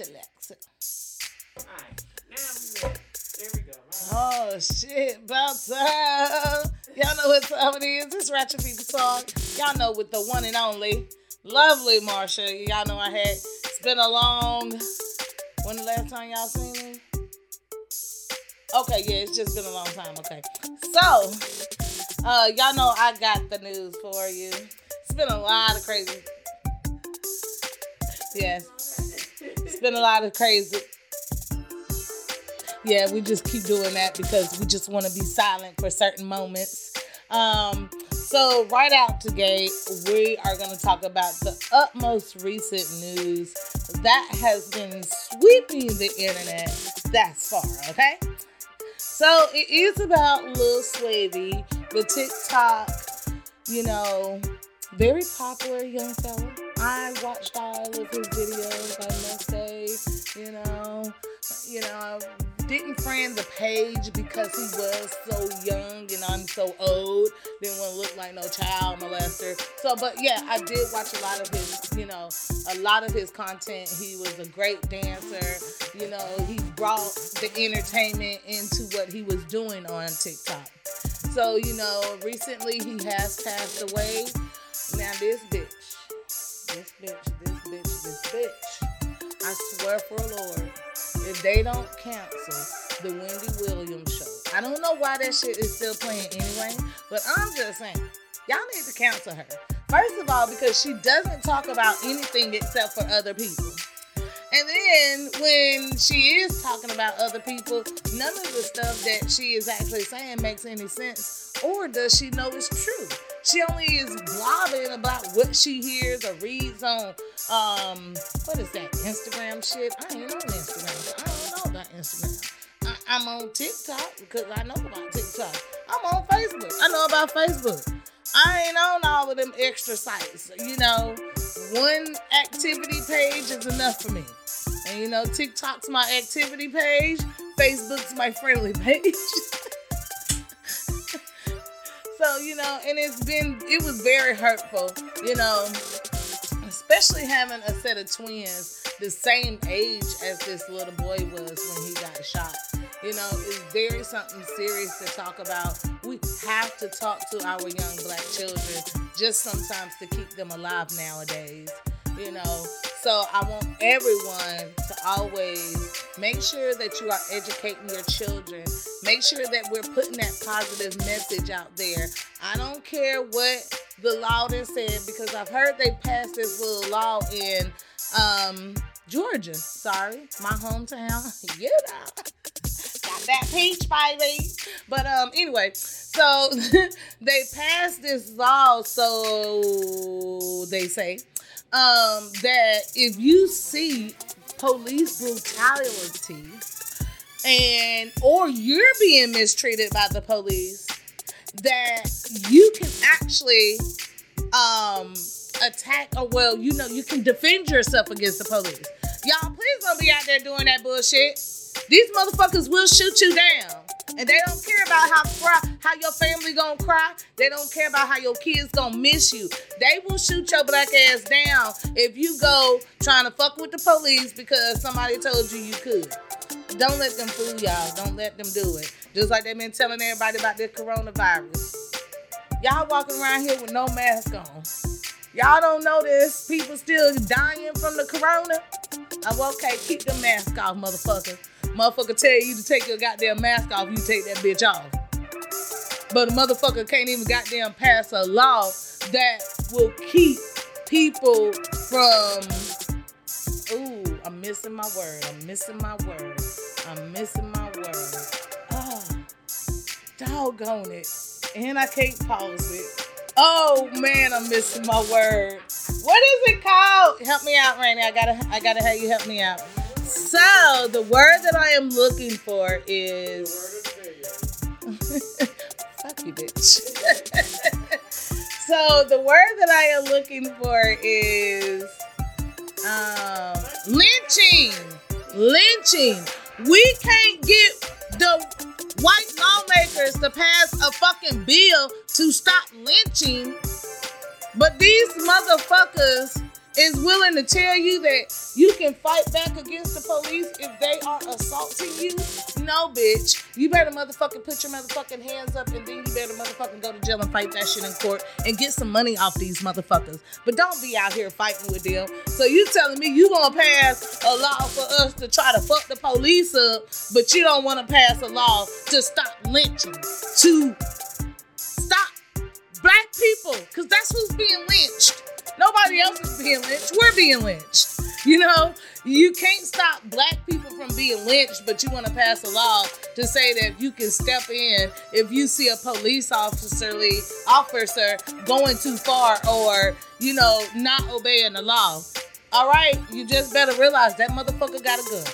chillax. Alright, now we ready. There we go. Oh shit, about time. Y'all know what time it is. It's Ratchet People Talk. Y'all know with the one and only lovely Marsha. Y'all know I had. It's been a long. When the last time y'all seen me? Okay, yeah, it's just been a long time. Okay, so uh, y'all know I got the news for you. It's been a lot of crazy. Yes, been a lot of crazy. Yeah, we just keep doing that because we just want to be silent for certain moments. Um, so right out the gate, we are going to talk about the utmost recent news that has been sweeping the internet thus far. Okay, so it is about Lil Swavy, the TikTok, you know, very popular young fella. I watched all of his videos. I must say, you know, you know didn't friend the page because he was so young and I'm so old. Didn't want to look like no child molester. So, but yeah, I did watch a lot of his, you know, a lot of his content. He was a great dancer. You know, he brought the entertainment into what he was doing on TikTok. So, you know, recently he has passed away. Now, this bitch, this bitch, this bitch, this bitch, I swear for Lord if they don't cancel the Wendy Williams show. I don't know why that shit is still playing anyway, but I'm just saying, y'all need to cancel her. First of all, because she doesn't talk about anything except for other people. And then when she is talking about other people, none of the stuff that she is actually saying makes any sense. Or does she know it's true? She only is blogging about what she hears or reads on um what is that Instagram shit? I ain't on Instagram. I don't know about Instagram. I, I'm on TikTok because I know about TikTok. I'm on Facebook. I know about Facebook. I ain't on all of them extra sites. You know, one activity page is enough for me. And you know, TikTok's my activity page, Facebook's my friendly page. You know, and it's been, it was very hurtful, you know, especially having a set of twins the same age as this little boy was when he got shot. You know, it's very something serious to talk about. We have to talk to our young black children just sometimes to keep them alive nowadays. You know, so I want everyone to always make sure that you are educating your children. Make sure that we're putting that positive message out there. I don't care what the law has said because I've heard they passed this little law in um, Georgia. Sorry, my hometown. you know got that peach, baby. But um, anyway, so they passed this law, so they say, um, that if you see police brutality and or you're being mistreated by the police, that you can actually um attack or well, you know, you can defend yourself against the police. Y'all, please don't be out there doing that bullshit. These motherfuckers will shoot you down. And they don't care about how cry, how your family gonna cry. They don't care about how your kids gonna miss you. They will shoot your black ass down if you go trying to fuck with the police because somebody told you you could. Don't let them fool y'all. Don't let them do it. Just like they've been telling everybody about this coronavirus. Y'all walking around here with no mask on. Y'all don't know this. People still dying from the corona. I'm okay. Keep the mask off, motherfucker. Motherfucker tell you to take your goddamn mask off, you take that bitch off. But a motherfucker can't even goddamn pass a law that will keep people from. Ooh, I'm missing my word. I'm missing my word. I'm missing my word. Oh, doggone it. And I can't pause it. Oh man, I'm missing my word. What is it called? Help me out, Rainy. I gotta, I gotta have you help me out. So the word that I am looking for is fuck you, bitch. so the word that I am looking for is um, lynching. Lynching. We can't get the white lawmakers to pass a fucking bill to stop lynching, but these motherfuckers is willing to tell you that you can fight back against the police if they are assaulting you? No, bitch. You better motherfucking put your motherfucking hands up and then you better motherfucking go to jail and fight that shit in court and get some money off these motherfuckers. But don't be out here fighting with them. So you telling me you gonna pass a law for us to try to fuck the police up, but you don't want to pass a law to stop lynching, to stop black people, because that's who's being lynched. Nobody else is being lynched. We're being lynched. You know, you can't stop black people from being lynched, but you want to pass a law to say that you can step in if you see a police officer officer going too far or you know not obeying the law. All right, you just better realize that motherfucker got a gun.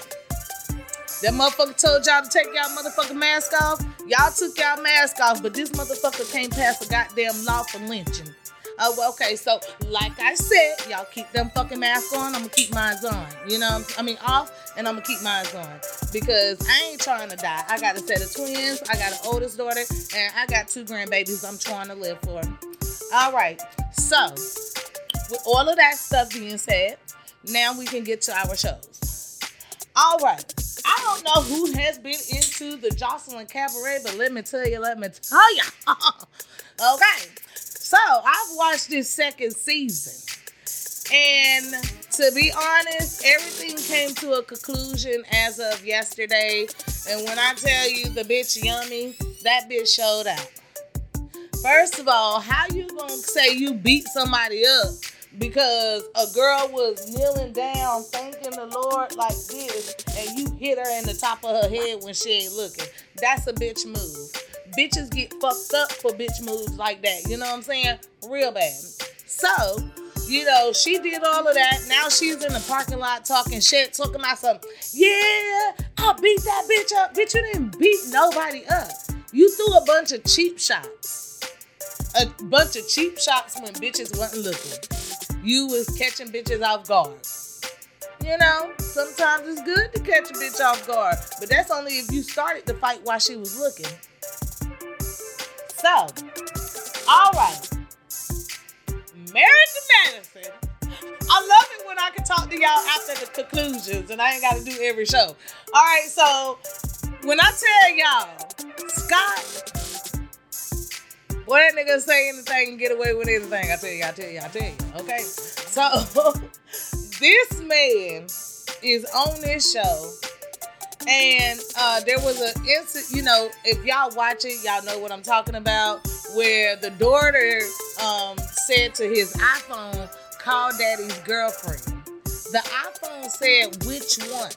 That motherfucker told y'all to take y'all motherfucking mask off. Y'all took y'all mask off, but this motherfucker can't pass a goddamn law for lynching. Oh, okay. So, like I said, y'all keep them fucking masks on. I'm gonna keep mine on. You know, I mean off, and I'm gonna keep mine on because I ain't trying to die. I got a set of twins. I got an oldest daughter, and I got two grandbabies. I'm trying to live for. All right. So, with all of that stuff being said, now we can get to our shows. All right. I don't know who has been into the Joseline Cabaret, but let me tell you, let me tell you. okay. So I've watched this second season. And to be honest, everything came to a conclusion as of yesterday. And when I tell you the bitch yummy, that bitch showed out. First of all, how you gonna say you beat somebody up because a girl was kneeling down thanking the Lord like this and you hit her in the top of her head when she ain't looking? That's a bitch move bitches get fucked up for bitch moves like that. You know what I'm saying? Real bad. So, you know, she did all of that. Now she's in the parking lot talking shit, talking about some, yeah, I beat that bitch up. Bitch, you didn't beat nobody up. You threw a bunch of cheap shots. A bunch of cheap shots when bitches wasn't looking. You was catching bitches off guard. You know, sometimes it's good to catch a bitch off guard, but that's only if you started the fight while she was looking. So, all right. Married to Medicine. I love it when I can talk to y'all after the conclusions and I ain't got to do every show. All right, so when I tell y'all, Scott, boy, that nigga say anything and get away with anything. I tell you, I tell you, I tell you. Okay, so this man is on this show and uh, there was an instant, you know, if y'all watch it, y'all know what I'm talking about, where the daughter um, said to his iPhone, call daddy's girlfriend. The iPhone said, which one?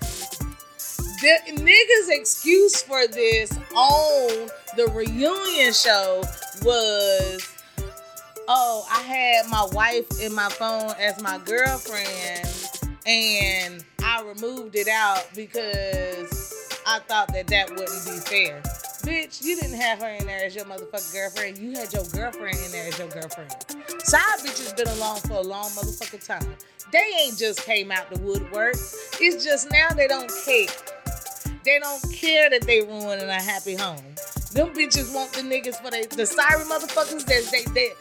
The nigga's excuse for this on the reunion show was, oh, I had my wife in my phone as my girlfriend and I removed it out because I thought that that wouldn't be fair. Bitch, you didn't have her in there as your motherfucking girlfriend. You had your girlfriend in there as your girlfriend. Side bitches been along for a long motherfucking time. They ain't just came out the woodwork. It's just now they don't care. They don't care that they ruining a happy home. Them bitches want the niggas for they the sorry motherfuckers that they they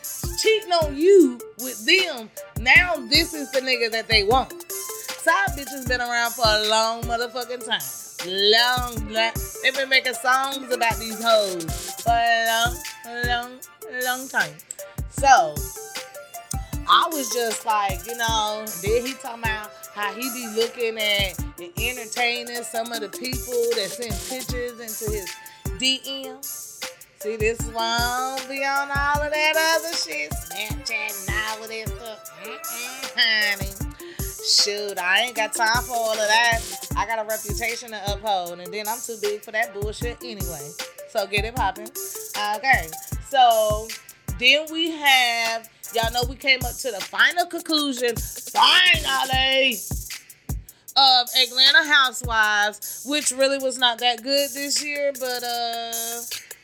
cheating on you with them. Now this is the nigga that they want. Side bitches been around for a long motherfucking time. Long. They've been making songs about these hoes for a long, long, long time. So I was just like, you know, then he talking about how he be looking at entertaining some of the people that send pictures into his DM. See, this don't be on all of that other shit, Snapchat and all of that stuff. Mm-mm, honey. Shoot, I ain't got time for all of that. I got a reputation to uphold, and then I'm too big for that bullshit anyway. So get it popping. Okay, so then we have, y'all know we came up to the final conclusion, finally, of Atlanta Housewives, which really was not that good this year, but uh,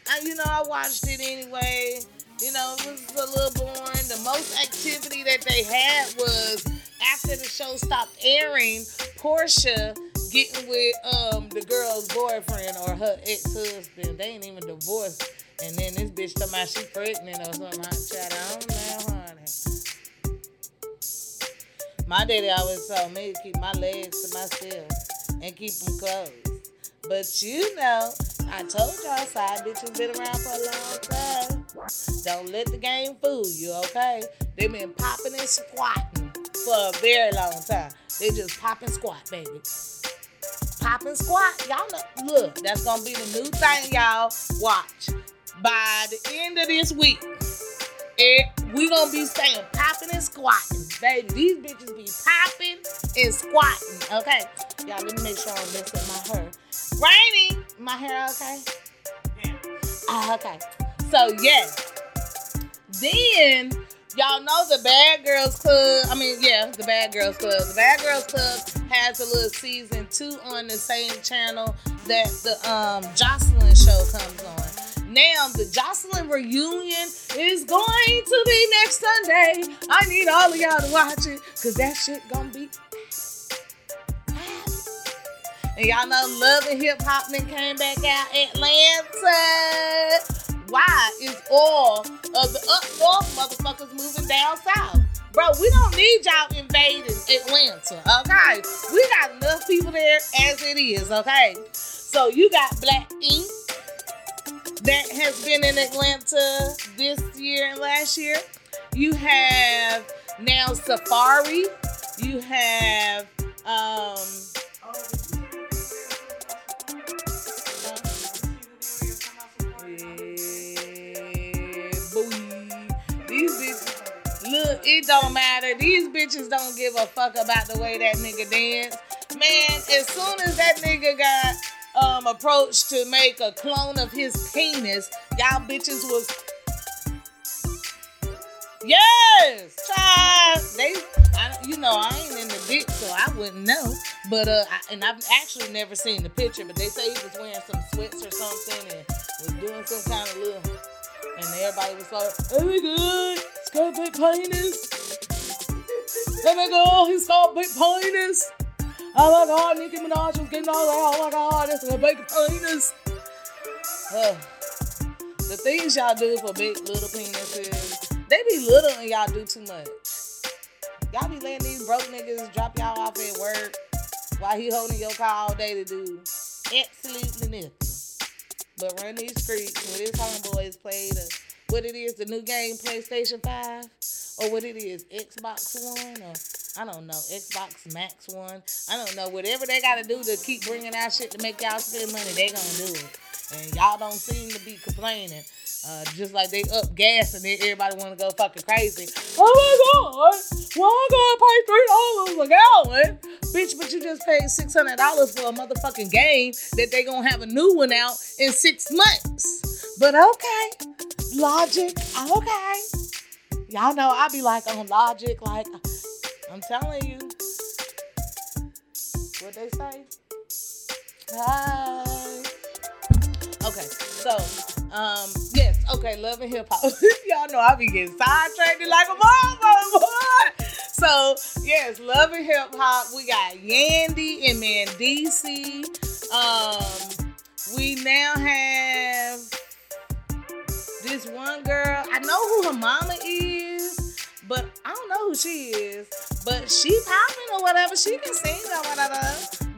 I, you know, I watched it anyway. You know, it was a little boring. The most activity that they had was after the show stopped airing, Porsha getting with um the girl's boyfriend or her ex-husband. They ain't even divorced. And then this bitch talking about she pregnant or something. I, chat, I don't know, honey. My daddy always told me to keep my legs to myself and keep them closed. But you know, I told y'all side bitches been around for a long time. Don't let the game fool you, okay? They been popping and squatting for a very long time. They just pop and squat, baby. Pop and squat. Y'all know, look, that's gonna be the new thing, y'all. Watch. By the end of this week, it, we gonna be saying popping and squatting. Baby, these bitches be popping and squatting. Okay. Y'all, let me make sure I don't mess up my hair. Rainy, my hair okay? Yeah. Ah, okay. So yes. Then y'all know the Bad Girls Club. I mean, yeah, the Bad Girls Club. The Bad Girls Club has a little season two on the same channel that the um Joseline show comes on. Now the Joseline reunion is going to be next Sunday. I need all of y'all to watch it because that shit gonna be. And y'all know Love and Hip Hop then came back out Atlanta. Why is all of the up north motherfuckers moving down south? Bro, we don't need y'all invading Atlanta, okay? We got enough people there as it is, okay? So you got Black Ink that has been in Atlanta this year and last year. You have now Safari. You have um it don't matter. These bitches don't give a fuck about the way that nigga dance. Man, as soon as that nigga got um approached to make a clone of his penis, y'all bitches was Yes, child. They, I, you know, I ain't in the dick, so I wouldn't know. But uh, I, and I've actually never seen the picture. But they say he was wearing some sweats or something and was doing some kind of little. And everybody was like, "Oh my god, got a big penis." Oh my god, he's got a big penis. Oh my god, Nicki Minaj was getting all that. Oh my god, that's a big penis. Uh, the things y'all do for big little penises, they be little and y'all do too much. Y'all be letting these broke niggas drop y'all off at work while he holding your car all day to do absolutely nothing. But run these streets with his homeboys play the what it is, the new game PlayStation 5, or what it is, Xbox One, or I don't know, Xbox Max One. I don't know. Whatever they gotta do to keep bringing out shit to make y'all spend money, they gonna do it. And y'all don't seem to be complaining. Uh, just like they up gas and then everybody want to go fucking crazy. Oh my god, why I gotta pay three dollars a gallon, bitch? But you just paid six hundred dollars for a motherfucking game that they gonna have a new one out in six months. But okay, logic, okay. Y'all know I be like on logic, like I'm telling you, what they say. Hi. Okay, so um, yes, okay, love and hip hop. Y'all know I be getting sidetracked like a motherfucker. So yes, love and hip hop. We got Yandy and Mendeecees. Um, we now have this one girl. I know who her mama is, but I don't know who she is. But she popping or whatever. She can sing or whatever.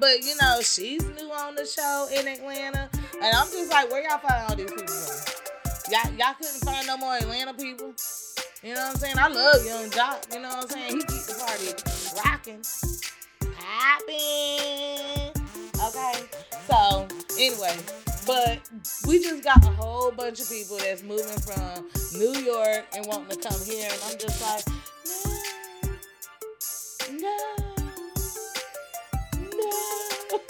But you know, she's new on the show in Atlanta. And I'm just like, where y'all find all these people from? Y'all, y'all couldn't find no more Atlanta people. You know what I'm saying? I love Yung Joc. You know what I'm saying? He keep the party rocking, popping. Okay. So anyway, but we just got a whole bunch of people that's moving from New York and wanting to come here, and I'm just like, no, no, no.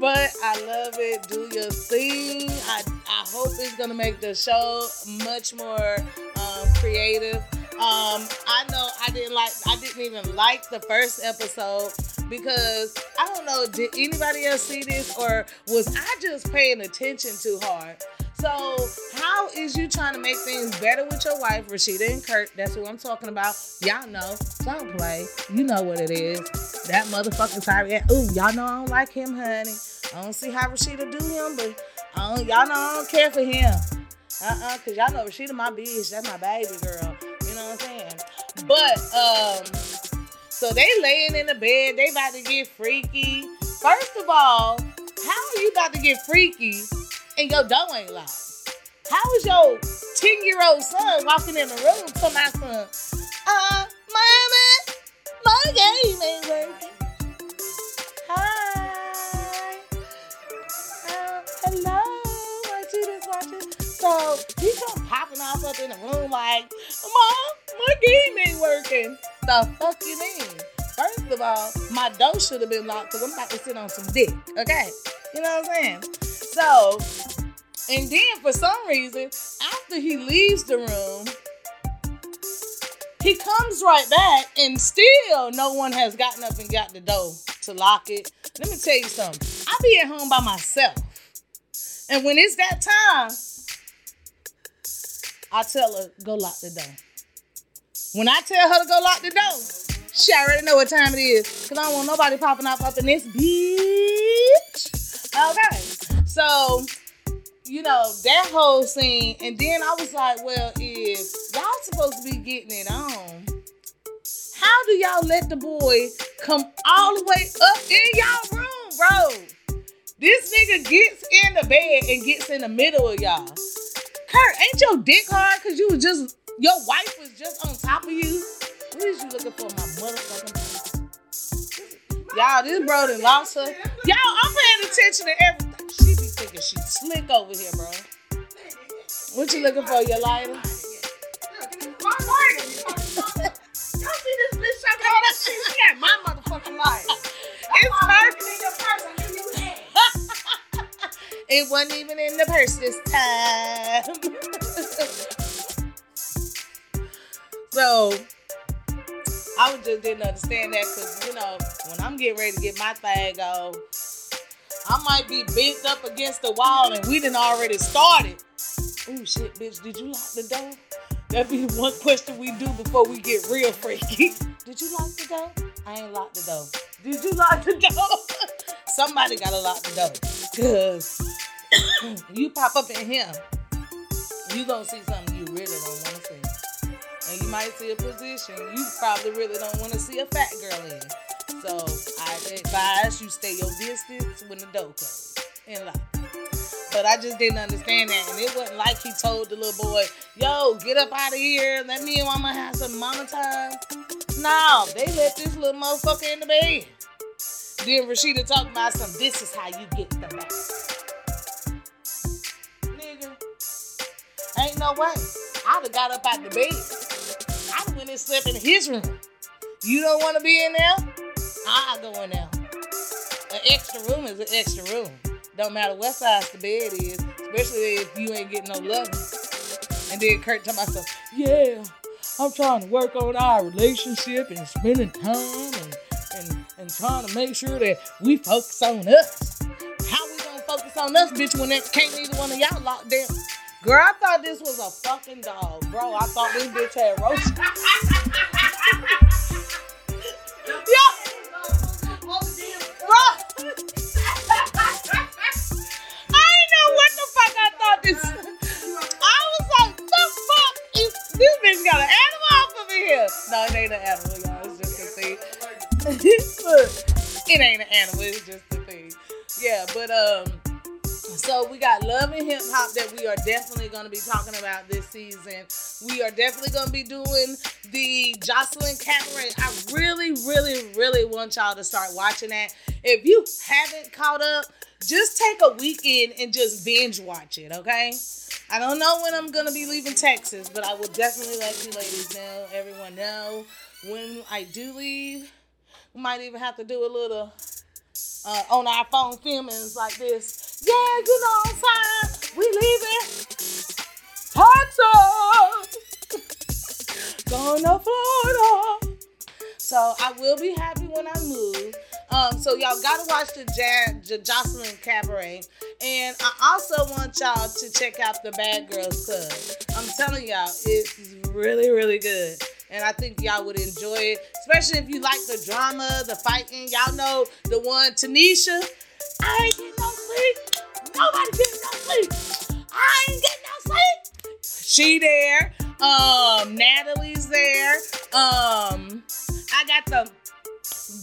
but I love it. Do your thing. I, I hope it's gonna make the show much more um, creative. Um, I know I didn't like I didn't even like the first episode because I don't know, did anybody else see this or was I just paying attention too hard? So, how is you trying to make things better with your wife, Rasheeda and Kirk? That's what I'm talking about. Y'all know. Don't play. You know what it is. That motherfucking Tyree. Ooh, y'all know I don't like him, honey. I don't see how Rasheeda do him, but I don't, y'all know I don't care for him. Uh-uh, cause y'all know Rasheeda my bitch. That's my baby girl. You know what I'm saying? But um, so they laying in the bed, they about to get freaky. First of all, how are you about to get freaky and your door ain't locked? How is your 10 year old son walking in the room to my son? Uh, mama, my game ain't working. Hi. Uh, hello. Just watching? So he come popping off up in the room like, Mom, my game ain't working. The fuck you mean? First of all, my door should have been locked because I'm about to sit on some dick. Okay? You know what I'm saying? So, and then for some reason, after he leaves the room, he comes right back and still no one has gotten up and got the door to lock it. Let me tell you something. I be at home by myself. And when it's that time, I tell her, go lock the door. When I tell her to go lock the door, she already know what time it is. Cause I don't want nobody popping up up in this bitch. Okay. So, you know, that whole scene, and then I was like, well, if y'all supposed to be getting it on, how do y'all let the boy come all the way up in y'all room, bro? This nigga gets in the bed and gets in the middle of y'all. Kirk, ain't your dick hard because you was just your wife was just on top of you? What is you looking for, my motherfucking? Y'all, this bro done lost her. Y'all, I'm paying attention to everything. She be thinking she slick over here, bro. What you looking for, your lighter? She got my motherfucking life. It's her. in your purse. I knew you had. It wasn't even in the purse this time. so I just didn't understand that because you know when I'm getting ready to get my thing on, I might be bent up against the wall and we didn't already started. Oh shit, bitch! Did you lock the door? That'd be one question we do before we get real freaky. Did you lock the door? I ain't locked the door. Did you lock the door? Somebody gotta lock the door. Cause you pop up in here, you gonna see something you really don't wanna see. Might see a position you probably really don't wanna see a fat girl in. So I advise you stay your distance when the door closed and lock. But I just didn't understand that. And it wasn't like he told the little boy, yo, get up out of here. Let me and mama have some mama time. No, they let this little motherfucker in the bed. Then Rasheeda talking about some, this is how you get the back. Nigga, ain't no way. I'd have got up out the bed. I'd went and slept in his room. You don't want to be in there? I'll go in there. An extra room is an extra room. Don't matter what size the bed is, especially if you ain't getting no love. And then Kirk told myself, yeah, I'm trying to work on our relationship and spending time and, and, and trying to make sure that we focus on us. How we gonna focus on us, bitch, when that can't neither one of y'all locked down? Girl, I thought this was a fucking dog, bro. I thought this bitch had roaches. yeah, bro. I ain't know what the fuck I thought this. I was like, the fuck is this bitch got an animal off of here? No, it ain't an animal, y'all. It's just a thing. Look, it ain't an animal. It's just a thing. Yeah, but um. So we got love and hip hop that we are definitely going to be talking about this season. We are definitely going to be doing the Joseline Cabaret. I really, really, really want y'all to start watching that. If you haven't caught up, just take a weekend and just binge watch it, okay? I don't know when I'm gonna be leaving Texas, but I will definitely let you ladies know, everyone know when I do leave. We might even have to do a little uh, on our phone filmings like this. Yeah, you know I'm saying? We leaving Texas, going to Florida. So I will be happy when I move. Um, so y'all gotta watch the J- Joseline Cabaret, and I also want y'all to check out the Bad Girls Club. I'm telling y'all, it's really, really good, and I think y'all would enjoy it, especially if you like the drama, the fighting. Y'all know the one Tanisha. I sleep. Nobody getting no sleep. I ain't getting no sleep. She there. Um, Natalie's there. Um, I got the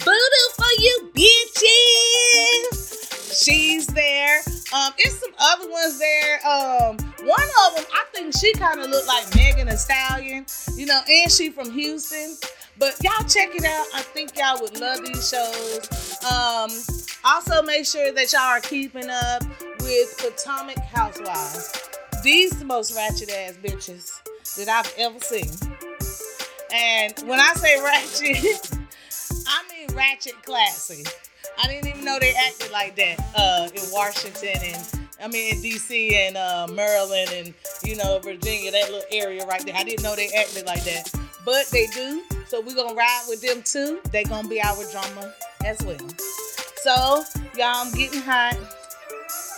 voodoo for you bitches. She's there. Um, it's some other ones there. Um, one of them, I think she kind of looked like Megan Thee Stallion, you know, and she from Houston. But y'all check it out. I think y'all would love these shows. Um, also make sure that y'all are keeping up with Potomac Housewives. These the most ratchet ass bitches that I've ever seen. And when I say ratchet, I mean ratchet classy. I didn't even know they acted like that uh, in Washington and I mean in DC and uh, Maryland and you know Virginia, that little area right there. I didn't know they acted like that, but they do. So we're gonna ride with them too. They gonna be our drama as well. So y'all, I'm getting hot.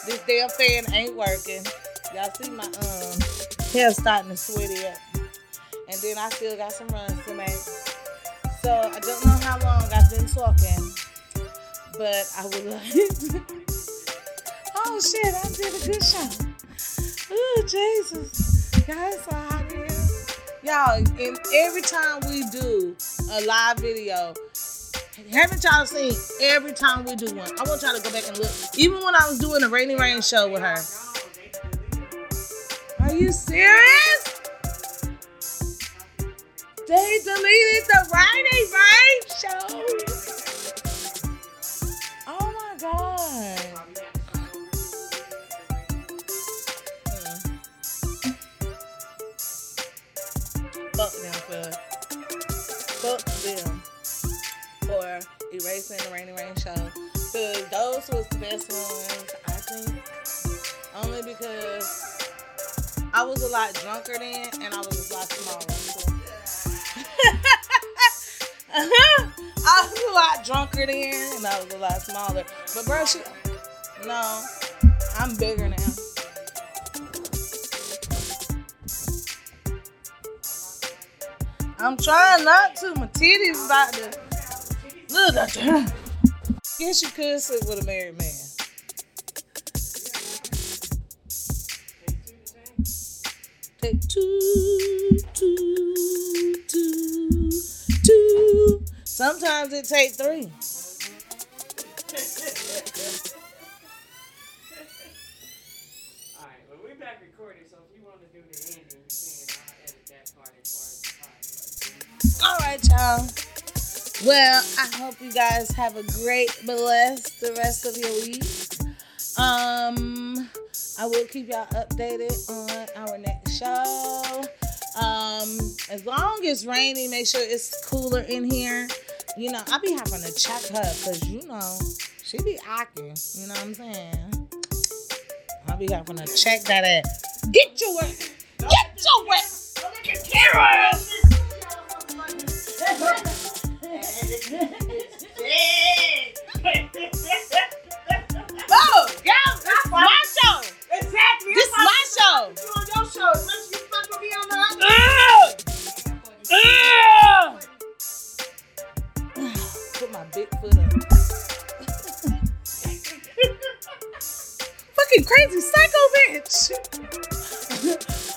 This damn fan ain't working. Y'all see my um hair starting to sweaty up, and then I still got some runs to make. So I don't know how long I've been talking, but I would like. oh shit! I did a good shot. Oh Jesus, guys, so hot. Y'all, and every time we do a live video, haven't y'all seen every time we do one? I want y'all to go back and look. Even when I was doing the Rainy Rain show with her. Are you serious? They deleted the Rainy Rain show. For erasing the Rainy Rain show. Cause those was the best ones, I think. Only because I was a lot drunker then and I was a lot smaller. I was a lot drunker then and I was a lot smaller. But bro, she, no, I'm bigger now. I'm trying not to. My titties about to. Look that. Guess you could sleep with a married man. Take two, two, two, two. Sometimes it takes three. All right, well, we're back recording, so if you want to do the ending, you can. I'll edit that part as far as the podcast. All right, y'all. Well, I hope you guys have a great, blessed the rest of your week. Um, I will keep y'all updated on our next show. Um, as long as rainy, make sure it's cooler in here. You know, I'll be having to check her because you know she be acting. You know what I'm saying? I'll be having to check that ass. Get your ass. Get your ass. Get your ass. Oh, my show. This is my show. Put my big foot up. Fucking crazy psycho bitch.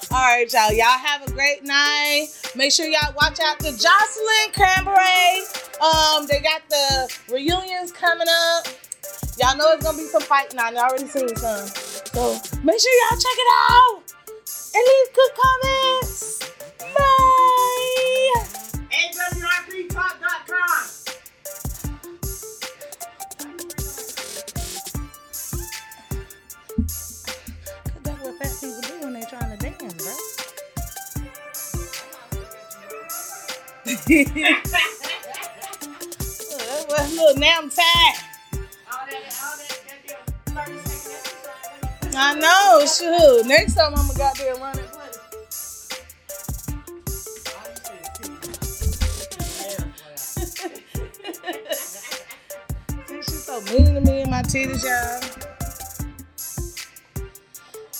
All right, y'all. Y'all have a great night. Make sure y'all watch out the Joseline Cranberry. Um, they got the reunions coming up. Y'all know it's gonna be some fighting on. Y'all already seen some. So make sure y'all check it out. And leave good comments. Look, Look, now I'm tired. All that, all that, that damn 30 second exercise. I know, shoot. Next time I'm gonna goddamn there and play. See, she's so mean to me and my titties, y'all.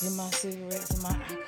Get my cigarettes and my alcohol.